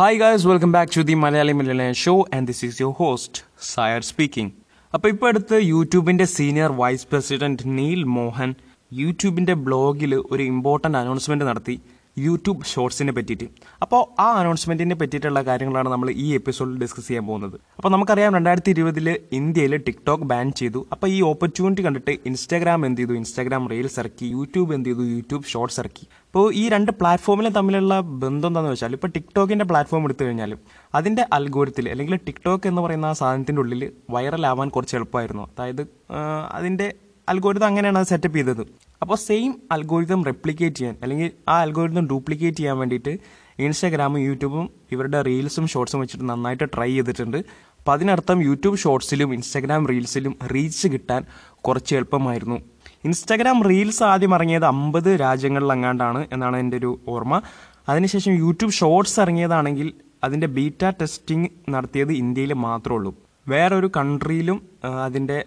Hi guys, welcome back to the Malayali Millionaire Show and this is your host, Sayar speaking. അപ്പോൾ ഇപ്പോൾ അടുത്ത് യൂട്യൂബിന്റെ senior vice president Neal Mohan യൂട്യൂബിന്റെ ബ്ലോഗിൽ ഒരു important announcement നടത്തി YouTube ഷോർട്സിനെ പറ്റിയിട്ട്. അപ്പോൾ ആ അനൗൺസ്മെന്റിനെ പറ്റിയിട്ടുള്ള കാര്യങ്ങളാണ് നമ്മൾ ഈ എപ്പിസോഡിൽ ഡിസ്കസ് ചെയ്യാൻ പോകുന്നത്. അപ്പോൾ നമുക്കറിയാം രണ്ടായിരത്തി ഇരുപതിൽ ഇന്ത്യയിൽ ടിക്ടോക്ക് ബാൻ ചെയ്തു. അപ്പോൾ ഈ ഓപ്പർച്യൂണിറ്റി കണ്ടിട്ട് ഇൻസ്റ്റാഗ്രാം എന്ത് ചെയ്തു? ഇൻസ്റ്റാഗ്രാം റീൽസ് ഇറക്കി യൂട്യൂബ് എന്ത് ചെയ്തു? യൂട്യൂബ് ഷോർട്സ് ഇറക്കി. അപ്പോൾ ഈ രണ്ട് പ്ലാറ്റ്ഫോമിലും തമ്മിലുള്ള ബന്ധം എന്താണെന്ന് വെച്ചാൽ ഇപ്പോൾ ടിക്ടോക്കിന്റെ പ്ലാറ്റ്ഫോം എടുത്തു കഴിഞ്ഞാൽ അതിന്റെ അൽഗോരത്തിൽ അല്ലെങ്കിൽ ടിക്ടോക്ക് എന്ന് പറയുന്ന ആ സാധനത്തിന്റെ ഉള്ളിൽ വൈറലാവാൻ കുറച്ച് എളുപ്പമായിരുന്നു. അതായത് അതിന്റെ അൽഗോരിതം അങ്ങനെയാണ് അത് സെറ്റപ്പ് ചെയ്തത്. അപ്പോൾ സെയിം അൽഗോരിതം റെപ്ലിക്കേറ്റ് ചെയ്യാൻ അല്ലെങ്കിൽ ആ അൽഗോരിതം ഡ്യൂപ്ലിക്കേറ്റ് ചെയ്യാൻ വേണ്ടിയിട്ട് ഇൻസ്റ്റാഗ്രാമും യൂട്യൂബും ഇവരുടെ റീൽസും ഷോർട്സും വെച്ചിട്ട് നന്നായിട്ട് ട്രൈ ചെയ്തിട്ടുണ്ട്. അപ്പോൾ അതിനർത്ഥം യൂട്യൂബ് ഷോർട്സിലും ഇൻസ്റ്റാഗ്രാം റീൽസിലും റീച്ച് കിട്ടാൻ കുറച്ച് എളുപ്പമായിരുന്നു. ഇൻസ്റ്റാഗ്രാം റീൽസ് ആദ്യം ഇറങ്ങിയത് അമ്പത് രാജ്യങ്ങളിലെങ്ങാണ്ടാണ് എന്നാണ് എന്റെ ഒരു ഓർമ്മ. അതിനുശേഷം യൂട്യൂബ് ഷോർട്സ് ഇറങ്ങിയതാണെങ്കിൽ അതിന്റെ ബീറ്റ ടെസ്റ്റിംഗ് നടത്തിയത് ഇന്ത്യയിൽ മാത്രമേ ഉള്ളൂ. വേറൊരു കൺട്രിയിലും അതിന്റെ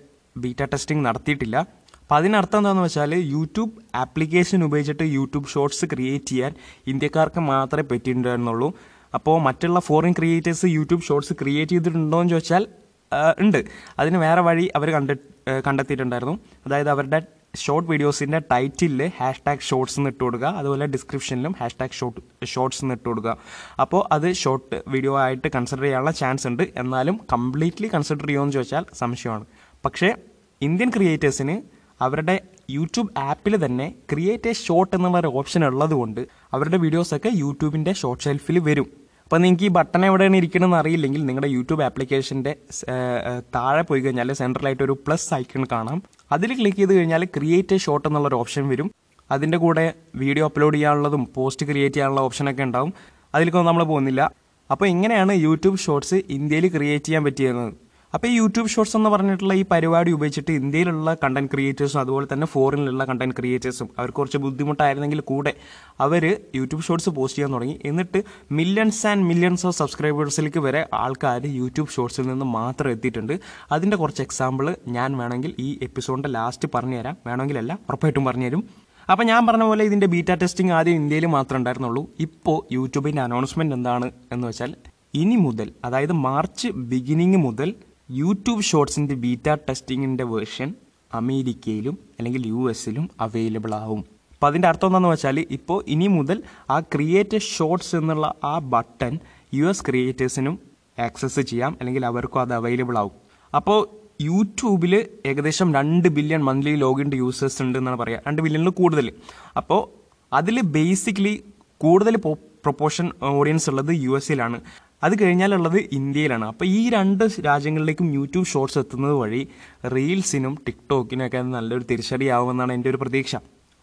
ബീറ്റ ടെസ്റ്റിംഗ് നടത്തിയിട്ടില്ല. അപ്പം അതിനർത്ഥം എന്താണെന്ന് വെച്ചാൽ യൂട്യൂബ് ആപ്ലിക്കേഷൻ ഉപയോഗിച്ചിട്ട് യൂട്യൂബ് ഷോർട്സ് ക്രിയേറ്റ് ചെയ്യാൻ ഇന്ത്യക്കാർക്ക് മാത്രമേ പറ്റിയിട്ടുണ്ടായിരുന്നുള്ളൂ. അപ്പോൾ മറ്റുള്ള foreign creators YouTube shorts create ചെയ്തിട്ടുണ്ടോ എന്ന് ചോദിച്ചാൽ ഉണ്ട്. അതിന് വേറെ വഴി അവർ കണ്ട കണ്ടെത്തിയിട്ടുണ്ടായിരുന്നു. അതായത് അവരുടെ ഷോർട്ട് വീഡിയോസിന്റെ ടൈറ്റിലിൽ ഹാഷ് ടാഗ് ഷോർട്സ് എന്ന് ഇട്ട് കൊടുക്കുക. അതുപോലെ ഡിസ്ക്രിപ്ഷനിലും ഹാഷ് ടാഗ് ഷോർട്ട് ഷോർട്സ് എന്ന് ഇട്ട് കൊടുക്കുക. അപ്പോൾ അത് ഷോർട്ട് വീഡിയോ ആയിട്ട് കൺസിഡർ ചെയ്യാനുള്ള ചാൻസ് ഉണ്ട്. എന്നാലും കംപ്ലീറ്റ്ലി കൺസിഡർ ചെയ്യുമെന്ന് ചോദിച്ചാൽ സംശയമാണ്. പക്ഷേ ഇന്ത്യൻ ക്രിയേറ്റേഴ്സിന് അവരുടെ യൂട്യൂബ് ആപ്പിൽ തന്നെ ക്രിയേറ്റ് എ ഷോർട്ട് എന്നുള്ള ഒരു ഓപ്ഷൻ ഉള്ളതുകൊണ്ട് അവരുടെ വീഡിയോസൊക്കെ യൂട്യൂബിന്റെ ഷോർട്ട് ഷെൽഫിൽ വരും. അപ്പോൾ നിങ്ങൾക്ക് ഈ ബട്ടൺ എവിടെയാണ് ഇരിക്കണമെന്ന് അറിയില്ലെങ്കിൽ നിങ്ങളുടെ യൂട്യൂബ് ആപ്ലിക്കേഷന്റെ താഴെ പോയി കഴിഞ്ഞാൽ സെൻട്രലായിട്ട് ഒരു പ്ലസ് ഐക്കൺ കാണാം. അതിൽ ക്ലിക്ക് ചെയ്ത് കഴിഞ്ഞാൽ ക്രിയേറ്റ് എ ഷോർട്ട് എന്നുള്ളൊരു ഓപ്ഷൻ വരും. അതിന്റെ കൂടെ വീഡിയോ അപ്ലോഡ് ചെയ്യാനുള്ളതും പോസ്റ്റ് ക്രിയേറ്റ് ചെയ്യാനുള്ള ഓപ്ഷനൊക്കെ ഉണ്ടാവും. അതിലേക്കൊന്നും നമ്മൾ പോകുന്നില്ല. അപ്പോൾ ഇങ്ങനെയാണ് യൂട്യൂബ് ഷോർട്സ് ഇന്ത്യയിൽ ക്രിയേറ്റ് ചെയ്യാൻ പറ്റിയത്. അപ്പോൾ ഈ യൂട്യൂബ് ഷോർട്സ് എന്ന് പറഞ്ഞിട്ടുള്ള ഈ പരിപാടി ഉപയോഗിച്ചിട്ട് ഇന്ത്യയിലുള്ള കണ്ടന്റ് ക്രിയേറ്റേഴ്സും അതുപോലെ തന്നെ ഫോറിനിലുള്ള കണ്ടന്റ് ക്രിയേറ്റേഴ്സും അവർക്ക് കുറച്ച് ബുദ്ധിമുട്ടായിരുന്നെങ്കിൽ കൂടെ അവർ യൂട്യൂബ് ഷോർട്സ് പോസ്റ്റ് ചെയ്യാൻ തുടങ്ങി. എന്നിട്ട് മില്യൺസ് ആൻഡ് മില്യൺസ് ഓഫ് സബ്സ്ക്രൈബേഴ്സിലേക്ക് വരെ ആൾക്കാർ യൂട്യൂബ് ഷോർട്സിൽ നിന്ന് മാത്രം എത്തിയിട്ടുണ്ട്. അതിന്റെ കുറച്ച് എക്സാമ്പിൾ ഞാൻ വേണമെങ്കിൽ ഈ എപ്പിസോഡിന്റെ ലാസ്റ്റ് പറഞ്ഞുതരാം. വേണമെങ്കിലല്ല ഉറപ്പായിട്ടും പറഞ്ഞുതരും. അപ്പോൾ ഞാൻ പറഞ്ഞ പോലെ ഇതിന്റെ ബീറ്റാ ടെസ്റ്റിംഗ് ആദ്യം ഇന്ത്യയിൽ മാത്രമേ ഉണ്ടായിരുന്നുള്ളൂ. ഇപ്പോൾ യൂട്യൂബിന്റെ അനൗൺസ്മെന്റ് എന്താണ് എന്ന് വെച്ചാൽ ഇനി മുതൽ അതായത് മാർച്ച് ബിഗിനിങ് മുതൽ യൂട്യൂബ് ഷോർട്സിന്റെ ബീറ്റ ടെസ്റ്റിങ്ങിന്റെ വേർഷൻ അമേരിക്കയിലും അല്ലെങ്കിൽ യു എസിലും അവൈലബിൾ ആവും. അപ്പോൾ അതിന്റെ അർത്ഥം എന്താണെന്ന് വെച്ചാൽ ഇപ്പോൾ ഇനി മുതൽ ആ ക്രിയേറ്റ് ഷോർട്സ് എന്നുള്ള ആ ബട്ടൺ യു എസ് ക്രിയേറ്റേഴ്സിനും ആക്സസ് ചെയ്യാം അല്ലെങ്കിൽ അവർക്കും അത് അവൈലബിൾ ആവും. അപ്പോൾ യൂട്യൂബിൽ ഏകദേശം രണ്ട് ബില്യൺ മന്ത്ലി ലോഗിൻ യൂസേഴ്സ് ഉണ്ട് എന്നാണ് പറയുക രണ്ട് ബില്യണിൽ കൂടുതൽ അപ്പോൾ അതിൽ ബേസിക്കലി കൂടുതൽ പ്രൊപ്പോർഷൻ ഓഡിയൻസ് ഉള്ളത് യു എസിലാണ് അത് കഴിഞ്ഞാലുള്ളത് ഇന്ത്യയിലാണ്. അപ്പോൾ ഈ രണ്ട് രാജ്യങ്ങളിലേക്കും യൂട്യൂബ് ഷോർട്സ് എത്തുന്നത് വഴി റീൽസിനും ടിക്ടോക്കിനും ഒക്കെ നല്ലൊരു തിരിച്ചടിയാവുമെന്നാണ് എന്റെ ഒരു പ്രതീക്ഷ.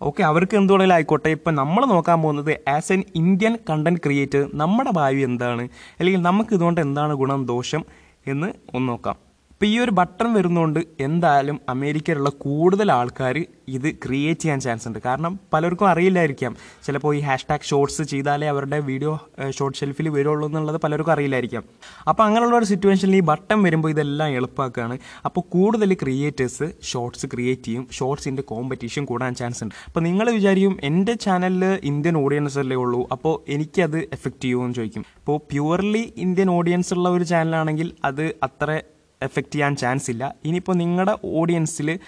ഓക്കെ അവർക്ക് എന്തുകൊണ്ടെങ്കിലും ആയിക്കോട്ടെ. ഇപ്പം നമ്മൾ നോക്കാൻ പോകുന്നത് as an Indian content creator നമ്മുടെ ഭാവി എന്താണ്? അല്ലെങ്കിൽ നമുക്ക് ഇതുകൊണ്ട് എന്താണ് ഗുണം ദോഷം എന്ന് ഒന്ന് നോക്കാം. ഇപ്പം ഈ ഒരു ബട്ടൺ വരുന്നതുകൊണ്ട് എന്തായാലും അമേരിക്കയിലുള്ള കൂടുതൽ ആൾക്കാർ ഇത് ക്രിയേറ്റ് ചെയ്യാൻ ചാൻസ് ഉണ്ട്. കാരണം പലർക്കും അറിയില്ലായിരിക്കാം. ചിലപ്പോൾ ഈ ഹാഷ് ടാഗ് ഷോർട്സ് ചെയ്താലേ അവരുടെ വീഡിയോ ഷോർട്ട് ഷെൽഫിൽ വരുള്ളൂ എന്നുള്ളത് പലർക്കും അറിയില്ലായിരിക്കാം. അപ്പോൾ അങ്ങനെയുള്ള ഒരു സിറ്റുവേഷനിൽ ഈ ബട്ടൺ വരുമ്പോൾ ഇതെല്ലാം എളുപ്പമാക്കുകയാണ് അപ്പോൾ കൂടുതൽ ക്രിയേറ്റേഴ്സ് ഷോർട്സ് ക്രിയേറ്റ് ചെയ്യും. ഷോർട്സിന്റെ കോമ്പറ്റീഷൻ കൂടാൻ ചാൻസ് ഉണ്ട്. അപ്പോൾ നിങ്ങൾ വിചാരിക്കും എന്റെ ചാനലിൽ ഇന്ത്യൻ ഓഡിയൻസ് അല്ലേ ഉള്ളൂ. അപ്പോൾ എനിക്കത് എഫക്റ്റ് ചെയ്യുമോ എന്ന് ചോദിക്കും. ഇപ്പോൾ പ്യുവർലി ഇന്ത്യൻ ഓഡിയൻസ് ഉള്ള ഒരു ചാനലാണെങ്കിൽ അത് അത്ര എഫക്റ്റ് ചെയ്യാൻ ചാൻസ് ഇല്ല. ഇനിയിപ്പോൾ നിങ്ങളുടെ ഓഡിയൻസിൽ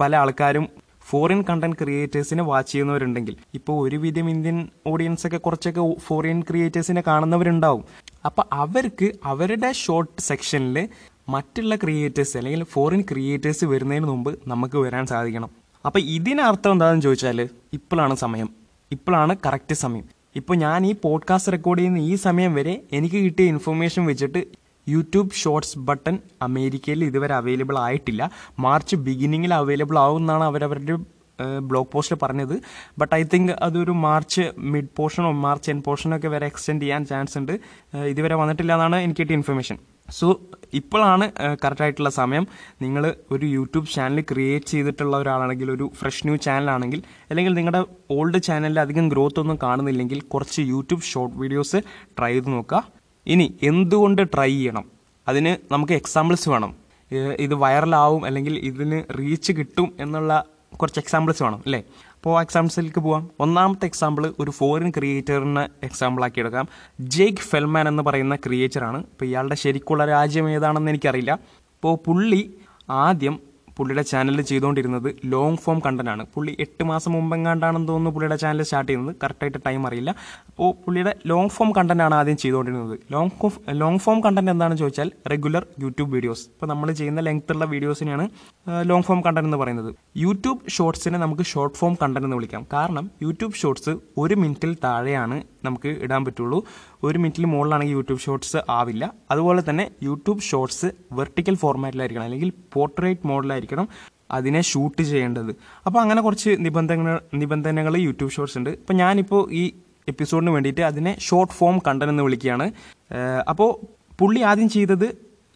പല ആൾക്കാരും ഫോറിൻ കണ്ടന്റ് ക്രിയേറ്റേഴ്സിനെ വാച്ച് ചെയ്യുന്നവരുണ്ടെങ്കിൽ ഇപ്പോൾ ഒരുവിധം ഇന്ത്യൻ ഓഡിയൻസ് ഒക്കെ കുറച്ചൊക്കെ ഫോറിൻ ക്രിയേറ്റേഴ്സിനെ കാണുന്നവരുണ്ടാവും. അപ്പോൾ അവർക്ക് അവരുടെ ഷോർട്ട് സെക്ഷനിൽ മറ്റുള്ള ക്രിയേറ്റേഴ്സ് അല്ലെങ്കിൽ ഫോറിൻ ക്രിയേറ്റേഴ്സ് വരുന്നതിന് മുമ്പ് നമുക്ക് വരാൻ സാധിക്കണം. അപ്പോൾ ഇതിനർത്ഥം എന്താണെന്ന് ചോദിച്ചാൽ ഇപ്പോഴാണ് സമയം. ഇപ്പോഴാണ് കറക്റ്റ് സമയം. ഇപ്പോൾ ഞാൻ ഈ പോഡ്കാസ്റ്റ് റെക്കോർഡ് ചെയ്യുന്ന ഈ സമയം വരെ എനിക്ക് കിട്ടിയ ഇൻഫർമേഷൻ വെച്ചിട്ട് യൂട്യൂബ് ഷോർട്സ് ബട്ടൺ അമേരിക്കയിൽ ഇതുവരെ അവൈലബിൾ ആയിട്ടില്ല. മാർച്ച് ബിഗിനിങ്ങിൽ അവൈലബിൾ ആവുമെന്നാണ് അവരവരുടെ ബ്ലോഗ് പോസ്റ്റിൽ പറഞ്ഞത്. ബട്ട് ഐ തിങ്ക് അതൊരു മാർച്ച് മിഡ് പോർഷനോ മാർച്ച് എൻ പോർഷനോ ഒക്കെ വരെ എക്സ്റ്റെൻഡ് ചെയ്യാൻ ചാൻസ് ഉണ്ട്. ഇതുവരെ വന്നിട്ടില്ല എന്നാണ് എനിക്ക് കിട്ടിയ ഇൻഫർമേഷൻ സോ ഇപ്പോഴാണ് കറക്റ്റായിട്ടുള്ള സമയം. നിങ്ങൾ ഒരു യൂട്യൂബ് ചാനൽ ക്രിയേറ്റ് ചെയ്തിട്ടുള്ള ഒരാളാണെങ്കിൽ ഒരു ഫ്രഷ് ന്യൂ ചാനലാണെങ്കിൽ അല്ലെങ്കിൽ നിങ്ങളുടെ ഓൾഡ് ചാനലിൽ അധികം ഗ്രോത്ത് ഒന്നും കാണുന്നില്ലെങ്കിൽ കുറച്ച് യൂട്യൂബ് ഷോർട്ട് വീഡിയോസ് ട്രൈ ചെയ്ത് നോക്കുക. ഇനി എന്തുകൊണ്ട് ട്രൈ ചെയ്യണം? അതിന് നമുക്ക് എക്സാമ്പിൾസ് വേണം. ഇത് വൈറലാവും അല്ലെങ്കിൽ ഇതിന് റീച്ച് കിട്ടും എന്നുള്ള കുറച്ച് എക്സാമ്പിൾസ് വേണം അല്ലേ? അപ്പോൾ എക്സാമ്പിൾസിലേക്ക് പോവാം. ഒന്നാമത്തെ എക്സാമ്പിൾ ഒരു ഫോറിൻ ക്രിയേറ്ററിന് എക്സാമ്പിൾ ആക്കി എടുക്കാം. ജേക്ക് ഫെൽമാൻ എന്ന് പറയുന്ന ക്രിയേറ്ററാണ് ഇപ്പോൾ ഇയാളുടെ ശരിക്കുള്ള രാജ്യം ഏതാണെന്ന് എനിക്കറിയില്ല. അപ്പോൾ പുള്ളി ആദ്യം പുള്ളിയുടെ ചാനലിൽ ചെയ്തുകൊണ്ടിരുന്നത് ലോങ് ഫോം കണ്ടന്റ് ആണ്. പുള്ളി എട്ട് മാസം മുമ്പെങ്ങാണ്ടാണെന്ന് തോന്നുന്നു പുള്ളിയുടെ ചാനൽ സ്റ്റാർട്ട് ചെയ്യുന്നത്. കറക്റ്റായിട്ട് ടൈം അറിയില്ല. അപ്പോൾ പുള്ളിയുടെ ലോങ് ഫോം കണ്ടന്റ് ആണ് ആദ്യം ചെയ്തുകൊണ്ടിരുന്നത് long form long form content എന്താണെന്ന് ചോദിച്ചാൽ റെഗുലർ യൂട്യൂബ് വീഡിയോസ് ഇപ്പോൾ നമ്മൾ ചെയ്യുന്ന ലെങ്ത് ഉള്ള വീഡിയോസിനെയാണ് ലോങ് ഫോം കണ്ടന്റ് എന്ന് പറയുന്നത്. യൂട്യൂബ് ഷോർട്സിനെ നമുക്ക് ഷോർട്ട് ഫോം കണ്ടന്റ് എന്ന് വിളിക്കാം. കാരണം യൂട്യൂബ് ഷോർട്സ് ഒരു മിനിറ്റിൽ താഴെയാണ് നമുക്ക് ഇടാൻ പറ്റുള്ളൂ. ഒരു മിനിറ്റിൽ മുകളിലാണെങ്കിൽ യൂട്യൂബ് ഷോർട്സ് ആവില്ല. അതുപോലെ തന്നെ യൂട്യൂബ് ഷോർട്സ് വെർട്ടിക്കൽ ഫോർമാറ്റിലായിരിക്കണം അല്ലെങ്കിൽ പോർട്രേറ്റ് മോഡലായിരിക്കണം അതിനെ ഷൂട്ട് ചെയ്യേണ്ടത്. അപ്പോൾ അങ്ങനെ കുറച്ച് നിബന്ധനകൾ നിബന്ധനകൾ യൂട്യൂബ് ഷോർട്സ് ഉണ്ട്. അപ്പോൾ ഞാനിപ്പോൾ ഈ എപ്പിസോഡിന് വേണ്ടിയിട്ട് അതിനെ ഷോർട്ട് ഫോം കണ്ടന്റ് എന്ന് വിളിക്കുകയാണ്. അപ്പോൾ പുള്ളി ആദ്യം ചെയ്തത്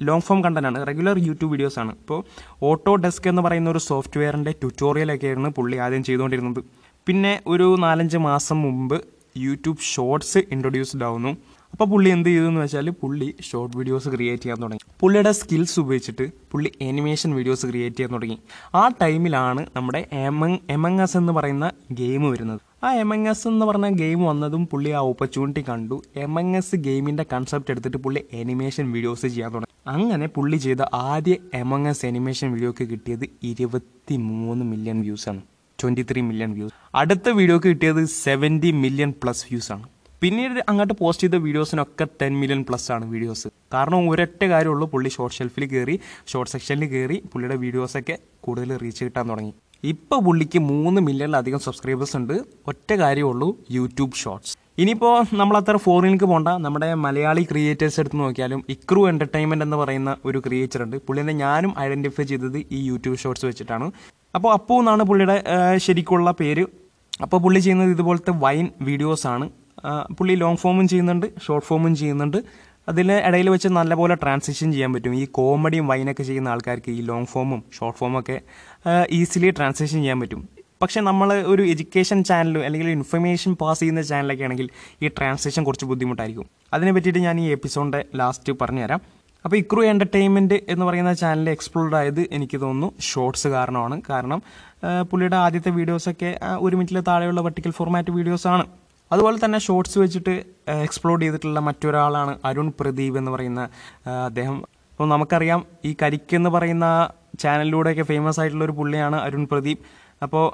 ലോങ് ഫോം കണ്ടന്റാണ് റെഗുലർ യൂട്യൂബ് വീഡിയോസ് ആണ്. ഇപ്പോൾ ഓട്ടോ ഡെസ്ക് എന്ന് പറയുന്ന ഒരു സോഫ്റ്റ്വെയറിന്റെ ട്യൂട്ടോറിയലൊക്കെ ആയിരുന്നു പുള്ളി ആദ്യം ചെയ്തുകൊണ്ടിരുന്നത്. പിന്നെ ഒരു നാലഞ്ച് മാസം മുമ്പ് യൂട്യൂബ് ഷോർട്സ് ഇൻട്രൊഡ്യൂസ്ഡ് ആവുന്നു. അപ്പോൾ പുള്ളി എന്ത് ചെയ്തെന്ന് വെച്ചാൽ പുള്ളി ഷോർട്ട് വീഡിയോസ് ക്രിയേറ്റ് ചെയ്യാൻ തുടങ്ങി. പുള്ളിയുടെ സ്കിൽസ് ഉപയോഗിച്ചിട്ട് പുള്ളി ആനിമേഷൻ വീഡിയോസ് ക്രിയേറ്റ് ചെയ്യാൻ തുടങ്ങി. ആ ടൈമിലാണ് നമ്മുടെ എമങ് എസ് എന്ന് പറയുന്ന ഗെയിം വരുന്നത്. ആ എമങ് എസ് എന്ന് പറഞ്ഞ ഗെയിം വന്നതും പുള്ളി ആ ഓപ്പർച്യൂണിറ്റി കണ്ടു. എമങ് എസ് ഗെയിമിന്റെ കൺസെപ്റ്റ് എടുത്തിട്ട് പുള്ളി ആനിമേഷൻ വീഡിയോസ് ചെയ്യാൻ തുടങ്ങി. അങ്ങനെ പുള്ളി ചെയ്ത ആദ്യ എമങ് എസ് ആനിമേഷൻ വീഡിയോക്ക് കിട്ടിയത് ഇരുപത്തി മൂന്ന് മില്യൺ വ്യൂസ് ആണ്. ട്വന്റി ത്രീ മില്യൺ വ്യൂസ് അടുത്ത വീഡിയോക്ക് കിട്ടിയത് സെവന്റി മില്യൺ പ്ലസ് വ്യൂസ് ആണ്. പിന്നീട് അങ്ങോട്ട് പോസ്റ്റ് ചെയ്ത വീഡിയോസിനൊക്കെ ടെൻ മില്യൺ പ്ലസ് ആണ് വീഡിയോസ് കാരണം ഒരൊറ്റ കാര്യമുള്ളൂ പുള്ളി ഷോർട്ട് ഷെൽഫിൽ കയറി ഷോർട്ട് സെക്ഷനിൽ കയറി പുള്ളിയുടെ വീഡിയോസൊക്കെ കൂടുതൽ റീച്ച് കിട്ടാൻ തുടങ്ങി. ഇപ്പോൾ പുള്ളിക്ക് മൂന്ന് മില്യണിലധികം സബ്സ്ക്രൈബേഴ്സ് ഉണ്ട്. ഒറ്റ കാര്യമുള്ളൂ യൂട്യൂബ് ഷോർട്സ് ഇനിയിപ്പോൾ നമ്മൾ അത്ര ഫോറിനിലേക്ക് പോകണ്ട നമ്മുടെ മലയാളി ക്രിയേറ്റേഴ്സ് എടുത്ത് നോക്കിയാലും ഇക്രു എന്റർടൈൻമെന്റ് എന്ന് പറയുന്ന ഒരു ക്രിയേറ്റർ ഉണ്ട്. പുള്ളിനെ ഞാനും ഐഡന്റിഫൈ ചെയ്തത് ഈ യൂട്യൂബ് ഷോർട്സ് വെച്ചിട്ടാണ്. അപ്പോൾ അപ്പൂ എന്നാണ് പുള്ളിയുടെ ശരിക്കുള്ള പേര്. അപ്പോൾ പുള്ളി ചെയ്യുന്നത് ഇതുപോലത്തെ വൈൻ വീഡിയോസ് ആണ്. ആ, പുള്ളി ലോങ് ഫോമും ചെയ്യുന്നുണ്ട് ഷോർട്ട് ഫോമും ചെയ്യുന്നുണ്ട്. അതിൽ ഇടയിൽ വെച്ച് നല്ലപോലെ ട്രാൻസിഷൻ ചെയ്യാൻ പറ്റും. ഈ കോമഡിയും വൈനൊക്കെ ചെയ്യുന്ന ആൾക്കാർക്ക് ഈ ലോങ് ഫോമും ഷോർട്ട് ഫോമും ഒക്കെ ഈസിലി ട്രാൻസിഷൻ ചെയ്യാൻ പറ്റും. പക്ഷേ നമ്മൾ ഒരു എഡ്യൂക്കേഷൻ ചാനലും അല്ലെങ്കിൽ ഇൻഫർമേഷൻ പാസ് ചെയ്യുന്ന ചാനലൊക്കെ ആണെങ്കിൽ ഈ ട്രാൻസ്ലേഷൻ കുറച്ച് ബുദ്ധിമുട്ടായിരിക്കും. അതിനെ പറ്റിയിട്ട് ഞാൻ ഈ എപ്പിസോഡിന്റെ ലാസ്റ്റ് പറഞ്ഞുതരാം അപ്പോൾ ഇക്രു എന്റർടൈൻമെന്റ് എന്ന് പറയുന്ന ചാനൽ എക്സ്പ്ലോർഡ് ആയത് എനിക്ക് തോന്നുന്നു ഷോർട്സ് കാരണമാണ്. കാരണം പുള്ളിയുടെ ആദ്യത്തെ വീഡിയോസൊക്കെ ഒരു മിനിറ്റിൽ താഴെയുള്ള വെർട്ടിക്കൽ ഫോർമാറ്റ് വീഡിയോസാണ് അതുപോലെ തന്നെ ഷോർട്സ് വെച്ചിട്ട് എക്സ്പ്ലോർ ചെയ്തിട്ടുള്ള മറ്റൊരാളാണ് അരുൺ പ്രദീപ് എന്ന് പറയുന്ന അദ്ദേഹം. അപ്പോൾ നമുക്കറിയാം ഈ കരിക്ക് എന്ന് പറയുന്ന ചാനലിലൂടെയൊക്കെ ഫേമസ് ആയിട്ടുള്ള ഒരു പുള്ളിയാണ് അരുൺ പ്രദീപ്. അപ്പോൾ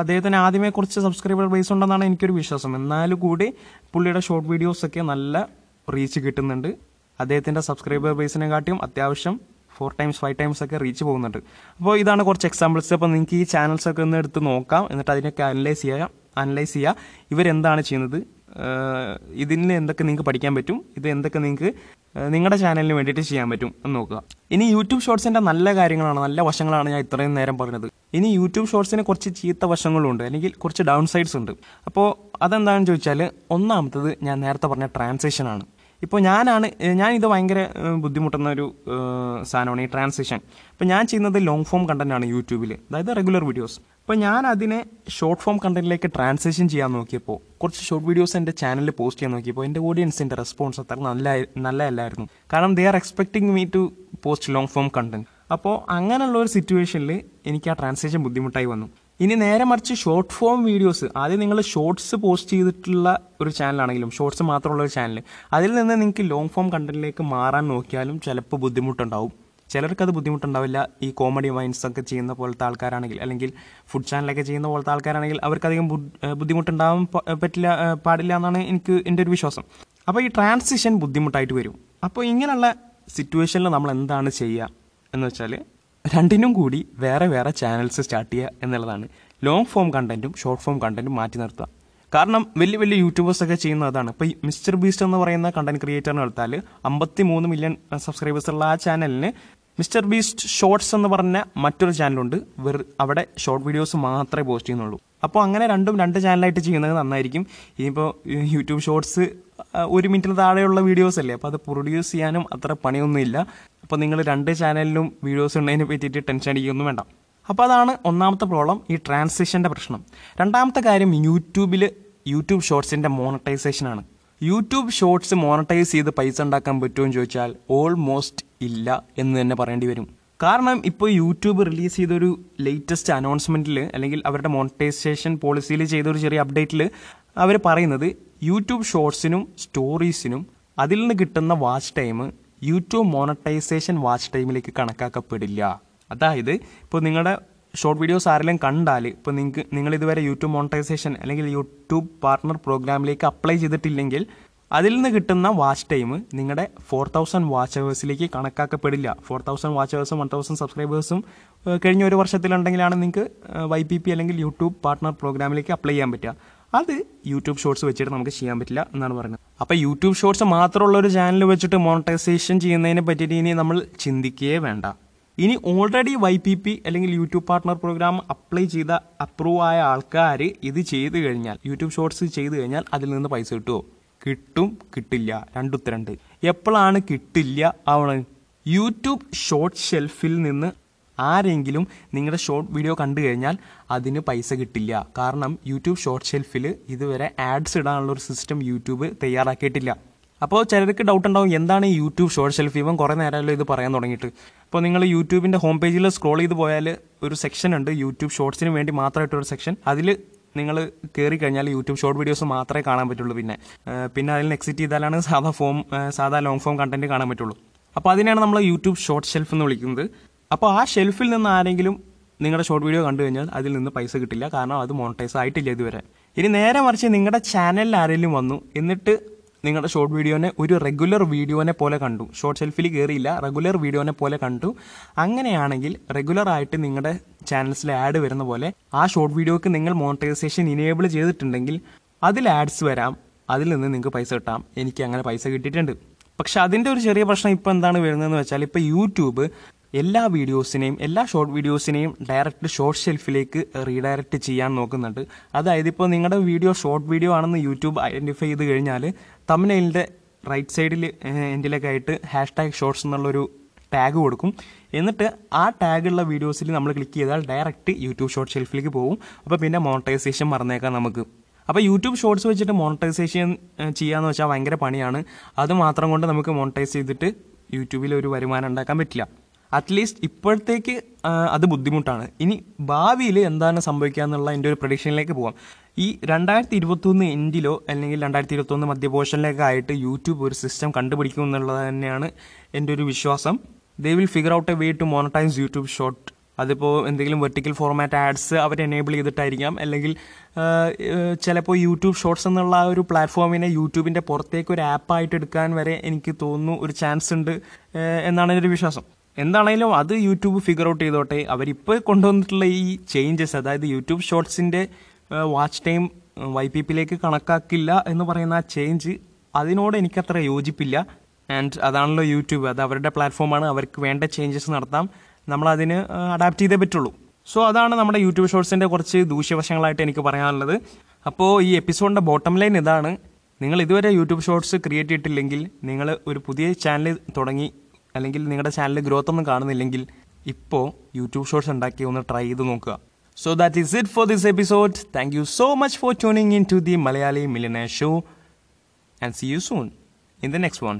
അദ്ദേഹത്തിന് ആദ്യമേ കുറച്ച് സബ്സ്ക്രൈബർ ബേസ് ഉണ്ടെന്നാണ് എനിക്കൊരു വിശ്വാസം. എന്നാലും കൂടി പുള്ളിയുടെ ഷോർട്ട് വീഡിയോസൊക്കെ നല്ല റീച്ച് കിട്ടുന്നുണ്ട്. അദ്ദേഹത്തിന്റെ സബ്സ്ക്രൈബർ ബേസിനെ കാട്ടിയും അത്യാവശ്യം ഫോർ ടൈംസ് ഫൈവ് ടൈംസ് ഒക്കെ റീച്ച് പോകുന്നുണ്ട്. അപ്പോൾ ഇതാണ് കുറച്ച് എക്സാമ്പിൾസ് അപ്പോൾ നിങ്ങൾക്ക് ഈ ചാനൽസ് ഒക്കെ ഒന്ന് എടുത്ത് നോക്കാം. എന്നിട്ട് അതിനൊക്കെ അനലൈസ് ചെയ്യാം അനലൈസ് ചെയ്യുക ഇവരെന്താണ് ചെയ്യുന്നത്? ഇതിന് എന്തൊക്കെ നിങ്ങൾക്ക് പഠിക്കാൻ പറ്റും? ഇത് എന്തൊക്കെ നിങ്ങൾക്ക് നിങ്ങളുടെ ചാനലിന് വേണ്ടിയിട്ട് ചെയ്യാൻ പറ്റും? എന്ന് നോക്കുക. ഇനി യൂട്യൂബ് ഷോർട്സിന്റെ നല്ല കാര്യങ്ങളാണ് നല്ല വശങ്ങളാണ് ഞാൻ ഇത്രയും നേരം പറഞ്ഞത്. ഇനി യൂട്യൂബ് ഷോർട്സിന് കുറച്ച് ചീത്ത വശങ്ങളുണ്ട് അല്ലെങ്കിൽ കുറച്ച് ഡൗൺ സൈഡ്സ് ഉണ്ട്. അപ്പോൾ അതെന്താണെന്ന് ചോദിച്ചാൽ ഒന്നാമത്തത് ഞാൻ നേരത്തെ പറഞ്ഞ ട്രാൻസാക്ഷൻ ആണ്. ഇപ്പോൾ ഞാനാണ് ഞാനിത് ഭയങ്കര ബുദ്ധിമുട്ടുന്ന ഒരു സാധനമാണ് ഈ ട്രാൻസിഷൻ ഇപ്പോൾ ഞാൻ ചെയ്യുന്നത് ലോങ് ഫോം കണ്ടന്റാണ് യൂട്യൂബിൽ അതായത് റെഗുലർ വീഡിയോസ് അപ്പോൾ ഞാൻ അതിനെ ഷോർട്ട് ഫോം കണ്ടന്റിലേക്ക് ട്രാൻസിഷൻ ചെയ്യാൻ നോക്കിയപ്പോൾ കുറച്ച് ഷോർട്ട് വീഡിയോസ് എന്റെ ചാനലിൽ പോസ്റ്റ് ചെയ്യാൻ നോക്കിയപ്പോൾ എന്റെ ഓഡിയൻസിന്റെ റെസ്പോൺസ് അത്ര നല്ല നല്ലതല്ലായിരുന്നു. കാരണം they are expecting me to post long form content അപ്പോൾ അങ്ങനെയുള്ള ഒരു സിറ്റുവേഷനിൽ എനിക്ക് ആ ട്രാൻസിഷൻ ബുദ്ധിമുട്ടായി വന്നു. ഇനി നേരെ മറിച്ച് ഷോർട്ട് ഫോം വീഡിയോസ് ആദ്യം നിങ്ങൾ ഷോർട്സ് പോസ്റ്റ് ചെയ്തിട്ടുള്ള ഒരു ചാനലാണെങ്കിലും ഷോർട്സ് മാത്രമുള്ള ഒരു ചാനൽ അതിൽ നിന്ന് നിങ്ങൾക്ക് ലോങ് ഫോം കണ്ടന്റിലേക്ക് മാറാൻ നോക്കിയാലും ചിലപ്പോൾ ബുദ്ധിമുട്ടുണ്ടാവും. ചിലർക്ക് അത് ബുദ്ധിമുട്ടുണ്ടാവില്ല. ഈ കോമഡി വൈൻസ് ഒക്കെ ചെയ്യുന്ന പോലത്തെ ആൾക്കാരാണെങ്കിൽ അല്ലെങ്കിൽ ഫുഡ് ചാനലൊക്കെ ചെയ്യുന്ന പോലത്തെ ആൾക്കാരാണെങ്കിൽ അവർക്കധികം ബുദ്ധിമുട്ടുണ്ടാവാൻ പറ്റില്ല പാടില്ല എന്നാണ് എനിക്ക് എന്റെ ഒരു വിശ്വാസം. അപ്പോൾ ഈ ട്രാൻസിഷൻ ബുദ്ധിമുട്ടായിട്ട് വരും. അപ്പോൾ ഇങ്ങനെയുള്ള സിറ്റുവേഷനിൽ നമ്മൾ എന്താണ് ചെയ്യുക എന്ന് വെച്ചാൽ രണ്ടിനും കൂടി വേറെ വേറെ ചാനൽസ് സ്റ്റാർട്ട് ചെയ്യുക എന്നുള്ളതാണ്. ലോങ് ഫോം കണ്ടന്റും ഷോർട്ട് ഫോം കണ്ടന്റും മാറ്റി നിർത്തുക. കാരണം വലിയ വലിയ യൂട്യൂബേഴ്സൊക്കെ ചെയ്യുന്ന അതാണ്. ഇപ്പോൾ ഈ മിസ്റ്റർ ബീസ്റ്റ് എന്ന് പറയുന്ന കണ്ടന്റ് ക്രിയേറ്ററിന് എടുത്താൽ അമ്പത്തി മൂന്ന് മില്യൺ സബ്സ്ക്രൈബേഴ്സ് ഉള്ള ആ ചാനലിന് മിസ്റ്റർ ബീസ്റ്റ് ഷോർട്സ് എന്ന് പറഞ്ഞ മറ്റൊരു ചാനലുണ്ട് വെറു അവിടെ ഷോർട്ട് വീഡിയോസ് മാത്രമേ പോസ്റ്റ് ചെയ്യുന്നുള്ളൂ. അപ്പോൾ അങ്ങനെ രണ്ടും രണ്ട് ചാനലായിട്ട് ചെയ്യുന്നത് നന്നായിരിക്കും. ഇനിയിപ്പോൾ യൂട്യൂബ് ഷോർട്സ് ഒരു മിനിറ്റിന് താഴെയുള്ള വീഡിയോസ് അല്ലേ? അപ്പോൾ അത് പ്രൊഡ്യൂസ് ചെയ്യാനും അത്ര പണിയൊന്നുമില്ല. അപ്പോൾ നിങ്ങൾ രണ്ട് ചാനലിലും വീഡിയോസ് ഉണ്ടതിനെ പറ്റിയിട്ട് ടെൻഷൻ അടിക്കുകയൊന്നും വേണ്ട. അപ്പോൾ അതാണ് ഒന്നാമത്തെ പ്രോബ്ലം ഈ ട്രാൻസിഷന്റെ പ്രശ്നം. രണ്ടാമത്തെ കാര്യം യൂട്യൂബിൽ യൂട്യൂബ് ഷോർട്സിന്റെ മോണറ്റൈസേഷൻ ആണ്. യൂട്യൂബ് ഷോർട്സ് മോണറ്റൈസ് ചെയ്ത് പൈസ ഉണ്ടാക്കാൻ പറ്റുമോ എന്ന് ചോദിച്ചാൽ ഓൾമോസ്റ്റ് ഇല്ല എന്ന് തന്നെ പറയേണ്ടി വരും. കാരണം ഇപ്പോൾ യൂട്യൂബ് റിലീസ് ചെയ്തൊരു ലേറ്റസ്റ്റ് അനൗൺസ്മെന്റിൽ അല്ലെങ്കിൽ അവരുടെ മോണിറ്റൈസേഷൻ പോളിസിയിൽ ചെയ്തൊരു ചെറിയ അപ്ഡേറ്റിൽ അവർ പറയുന്നത് യൂട്യൂബ് ഷോർട്സിനും സ്റ്റോറീസിനും അതിൽ നിന്ന് കിട്ടുന്ന watch time YouTube monetisation watch ടൈമിലേക്ക് കണക്കാക്കപ്പെടില്ല. അതായത് ഇപ്പോൾ നിങ്ങളുടെ ഷോർട്ട് വീഡിയോസ് ആരെല്ലാം കണ്ടാൽ ഇപ്പോൾ നിങ്ങൾക്ക് നിങ്ങൾ ഇതുവരെ യൂട്യൂബ് മോണിറ്റൈസേഷൻ അല്ലെങ്കിൽ യൂട്യൂബ് പാർട്ണർ പ്രോഗ്രാമിലേക്ക് അപ്ലൈ ചെയ്തിട്ടില്ലെങ്കിൽ അതിൽ നിന്ന് കിട്ടുന്ന വാച്ച് ടൈം നിങ്ങളുടെ ഫോർ തൗസൻഡ് വാച്ച് അവേഴ്സിലേക്ക് കണക്കാക്കപ്പെടില്ല. Four thousand watch one thousand സബ്സ്ക്രൈബേഴ്സും കഴിഞ്ഞ ഒരു വർഷത്തിലുണ്ടെങ്കിലാണ് നിങ്ങൾക്ക് വൈ പി പി അല്ലെങ്കിൽ യൂട്യൂബ് പാർട്ണർ പ്രോഗ്രാമിലേക്ക് അപ്ലൈ ചെയ്യാൻ പറ്റുക. അത് യൂട്യൂബ് ഷോർട്സ് വെച്ചിട്ട് നമുക്ക് ചെയ്യാൻ പറ്റില്ല എന്നാണ് പറയുന്നത്. അപ്പോൾ യൂട്യൂബ് ഷോർട്സ് മാത്രമുള്ള ഒരു ചാനൽ വെച്ചിട്ട് മോണിറ്റൈസേഷൻ ചെയ്യുന്നതിനെ പറ്റിയിട്ട് ഇനി നമ്മൾ ചിന്തിക്കുകയേ വേണ്ട. ഇനി ഓൾറെഡി വൈ പി പി അല്ലെങ്കിൽ യൂട്യൂബ് പാർട്ണർ പ്രോഗ്രാം അപ്ലൈ ചെയ്ത അപ്രൂവ് ആയ ആൾക്കാർ ഇത് ചെയ്ത് കഴിഞ്ഞാൽ യൂട്യൂബ് ഷോർട്സ് ചെയ്ത് കഴിഞ്ഞാൽ അതിൽ നിന്ന് പൈസ കിട്ടുമോ കിട്ടും കിട്ടില്ല. രണ്ടുത്തരണ്ട് എപ്പോഴാണ് കിട്ടില്ല ആവണ യൂട്യൂബ് ഷോർട്ട് ഷെൽഫിൽ നിന്ന് ആരെങ്കിലും നിങ്ങളുടെ ഷോർട്ട് വീഡിയോ കണ്ടു കഴിഞ്ഞാൽ അതിന് പൈസ കിട്ടില്ല. കാരണം യൂട്യൂബ് ഷോർട്ട് ഷെൽഫിൽ ഇതുവരെ ആഡ്സ് ഇടാനുള്ള ഒരു സിസ്റ്റം യൂട്യൂബ് തയ്യാറാക്കിയിട്ടില്ല. അപ്പോൾ ചിലർക്ക് ഡൗട്ട് ഉണ്ടാവും എന്താണ് ഈ യൂട്യൂബ് ഷോർട്ട് ഷെൽഫ് ഇവൻ കുറേ നേരമല്ലോ ഇത് പറയാൻ തുടങ്ങിയിട്ട്? അപ്പോൾ നിങ്ങൾ യൂട്യൂബിന്റെ ഹോം പേജിൽ സ്ക്രോൾ ചെയ്ത് പോയാൽ ഒരു സെക്ഷൻ ഉണ്ട് യൂട്യൂബ് ഷോർട്സിന് വേണ്ടി മാത്രമായിട്ടൊരു സെക്ഷൻ അതിൽ നിങ്ങൾ കയറി കഴിഞ്ഞാൽ യൂട്യൂബ് ഷോർട്ട് വീഡിയോസ് മാത്രമേ കാണാൻ പറ്റുള്ളൂ പിന്നെ. പിന്നെ അതിൽ എക്സിറ്റ് ചെയ്താലാണ് സാധാ ഫോം സാധാ ലോങ് ഫോം കണ്ടന്റ് കാണാൻ പറ്റുള്ളൂ. അപ്പോൾ അതിനാണ് നമ്മൾ യൂട്യൂബ് ഷോർട്ട് ഷെൽഫ് എന്ന് വിളിക്കുന്നത്. അപ്പോൾ ആ ഷെൽഫിൽ നിന്ന് ആരെങ്കിലും നിങ്ങളുടെ ഷോർട്ട് വീഡിയോ കണ്ടു കഴിഞ്ഞാൽ അതിൽ നിന്ന് പൈസ കിട്ടില്ല. കാരണം അത് മോണിറ്റൈസ് ആയിട്ടില്ല ഇതുവരെ. ഇനി നേരെ മറിച്ച് നിങ്ങളുടെ ചാനലിൽ ആരെങ്കിലും വന്നു എന്നിട്ട് നിങ്ങളുടെ ഷോർട്ട് വീഡിയോനെ ഒരു റെഗുലർ വീഡിയോനെ പോലെ കണ്ടു. ഷോർട്ട് ഷെൽഫിൽ കയറിയില്ല റെഗുലർ വീഡിയോനെ പോലെ കണ്ടു. അങ്ങനെയാണെങ്കിൽ റെഗുലർ ആയിട്ട് നിങ്ങളുടെ ചാനൽസിൽ ആഡ് വരുന്ന പോലെ ആ ഷോർട്ട് വീഡിയോക്ക് നിങ്ങൾ മോണിറ്റൈസേഷൻ ഇനേബിൾ ചെയ്തിട്ടുണ്ടെങ്കിൽ അതിൽ ആഡ്സ് വരാം. അതിൽ നിന്ന് നിങ്ങൾക്ക് പൈസ കിട്ടാം. എനിക്ക് അങ്ങനെ പൈസ കിട്ടിയിട്ടുണ്ട്. പക്ഷെ അതിന്റെ ഒരു ചെറിയ പ്രശ്നം ഇപ്പോൾ എന്താണ് വരുന്നതെന്ന് വെച്ചാൽ ഇപ്പോൾ യൂട്യൂബ് എല്ലാ വീഡിയോസിനെയും എല്ലാ ഷോർട്ട് വീഡിയോസിനെയും ഡയറക്റ്റ് ഷോർട്ട് ഷെൽഫിലേക്ക് റീഡയറക്റ്റ് ചെയ്യാൻ നോക്കുന്നുണ്ട്. അതായത് ഇപ്പോൾ നിങ്ങളുടെ വീഡിയോ ഷോർട്ട് വീഡിയോ ആണെന്ന് യൂട്യൂബ് ഐഡന്റിഫൈ ചെയ്ത് കഴിഞ്ഞാൽ തമിഴ്നയിലിന്റെ റൈറ്റ് സൈഡിൽ എന്റിലൊക്കെ ആയിട്ട് ഹാഷ് ടാഗ് ഷോർട്സ് എന്നുള്ളൊരു ടാഗ് കൊടുക്കും. എന്നിട്ട് ആ ടാഗുള്ള വീഡിയോസിൽ നമ്മൾ ക്ലിക്ക് ചെയ്താൽ ഡയറക്റ്റ് യൂട്യൂബ് ഷോർട്ട് ഷെൽഫിലേക്ക് പോകും. അപ്പോൾ പിന്നെ മോണിറ്റൈസേഷൻ മറന്നേക്കാം നമുക്ക്. അപ്പോൾ യൂട്യൂബ് ഷോർട്സ് വെച്ചിട്ട് മോണിറ്റൈസേഷൻ ചെയ്യാന്ന് വെച്ചാൽ ഭയങ്കര പണിയാണ്. അത് മാത്രം കൊണ്ട് നമുക്ക് മോണിറ്റൈസ് ചെയ്തിട്ട് യൂട്യൂബിൽ ഒരു വരുമാനം ഉണ്ടാക്കാൻ പറ്റില്ല. അറ്റ്ലീസ്റ്റ് ഇപ്പോഴത്തേക്ക് അത് ബുദ്ധിമുട്ടാണ്. ഇനി ഭാവിയിൽ എന്താണ് സംഭവിക്കുക എന്നുള്ള എന്റെ ഒരു പ്രഡിക്ഷനിലേക്ക് പോകാം ഈ രണ്ടായിരത്തി ഇരുപത്തൊന്ന് എൻഡിലോ അല്ലെങ്കിൽ രണ്ടായിരത്തി ഇരുപത്തൊന്ന് മധ്യപോഷനിലേക്ക് ആയിട്ട് യൂട്യൂബ് ഒരു സിസ്റ്റം കണ്ടുപിടിക്കും എന്നുള്ളത് തന്നെയാണ് എന്റെ ഒരു വിശ്വാസം. They will figure out a way to monetise YouTube short അതിപ്പോൾ എന്തെങ്കിലും വെർട്ടിക്കൽ ഫോർമാറ്റ് ആഡ്സ് അവർ എനേബിൾ ചെയ്തിട്ടായിരിക്കാം. അല്ലെങ്കിൽ ചിലപ്പോൾ യൂട്യൂബ് ഷോർട്സ് എന്നുള്ള ആ ഒരു പ്ലാറ്റ്ഫോമിനെ യൂട്യൂബിന്റെ പുറത്തേക്ക് ഒരു ആപ്പായിട്ട് എടുക്കാൻ വരെ എനിക്ക് തോന്നുന്നു ഒരു ചാൻസ് ഉണ്ട് എന്നാണ് എന്റെ ഒരു വിശ്വാസം. എന്താണെങ്കിലും അത് യൂട്യൂബ് ഫിഗർ ഔട്ട് ചെയ്തോട്ടെ. അവരിപ്പോൾ കൊണ്ടുവന്നിട്ടുള്ള ഈ ചേഞ്ചസ് അതായത് യൂട്യൂബ് ഷോർട്സിന്റെ വാച്ച് ടൈം വൈ പി പിയിലേക്ക് കണക്കാക്കില്ല എന്ന് പറയുന്ന ആ ചേഞ്ച് അതിനോട് എനിക്കത്ര യോജിപ്പില്ല. ആൻഡ് അതാണല്ലോ യൂട്യൂബ് അത് അവരുടെ പ്ലാറ്റ്ഫോമാണ് അവർക്ക് വേണ്ട ചേഞ്ചസ് നടത്താം. നമ്മൾ അതിന് അഡാപ്റ്റ് ചെയ്തേ പറ്റുള്ളൂ. സോ അതാണ് നമ്മുടെ യൂട്യൂബ് ഷോർട്സിന്റെ കുറച്ച് ദൂഷ്യവശങ്ങളായിട്ട് എനിക്ക് പറയാനുള്ളത്. അപ്പോൾ ഈ എപ്പിസോഡിന്റെ ബോട്ടം ലൈൻ ഇതാണ്. നിങ്ങൾ ഇതുവരെ യൂട്യൂബ് ഷോർട്സ് ക്രിയേറ്റ് ചെയ്തിട്ടില്ലെങ്കിൽ നിങ്ങൾ ഒരു പുതിയ ചാനൽ തുടങ്ങി അല്ലെങ്കിൽ നിങ്ങളുടെ ചാനലിൽ ഗ്രോത്ത് ഒന്നും കാണുന്നില്ലെങ്കിൽ ഇപ്പോൾ യൂട്യൂബ് ഷോർട്സ് ഉണ്ടാക്കി ഒന്ന് ട്രൈ ചെയ്ത് നോക്കുക. So that is it for this episode thank you so much for tuning in to the Malayali millionaire show and see you soon in the next one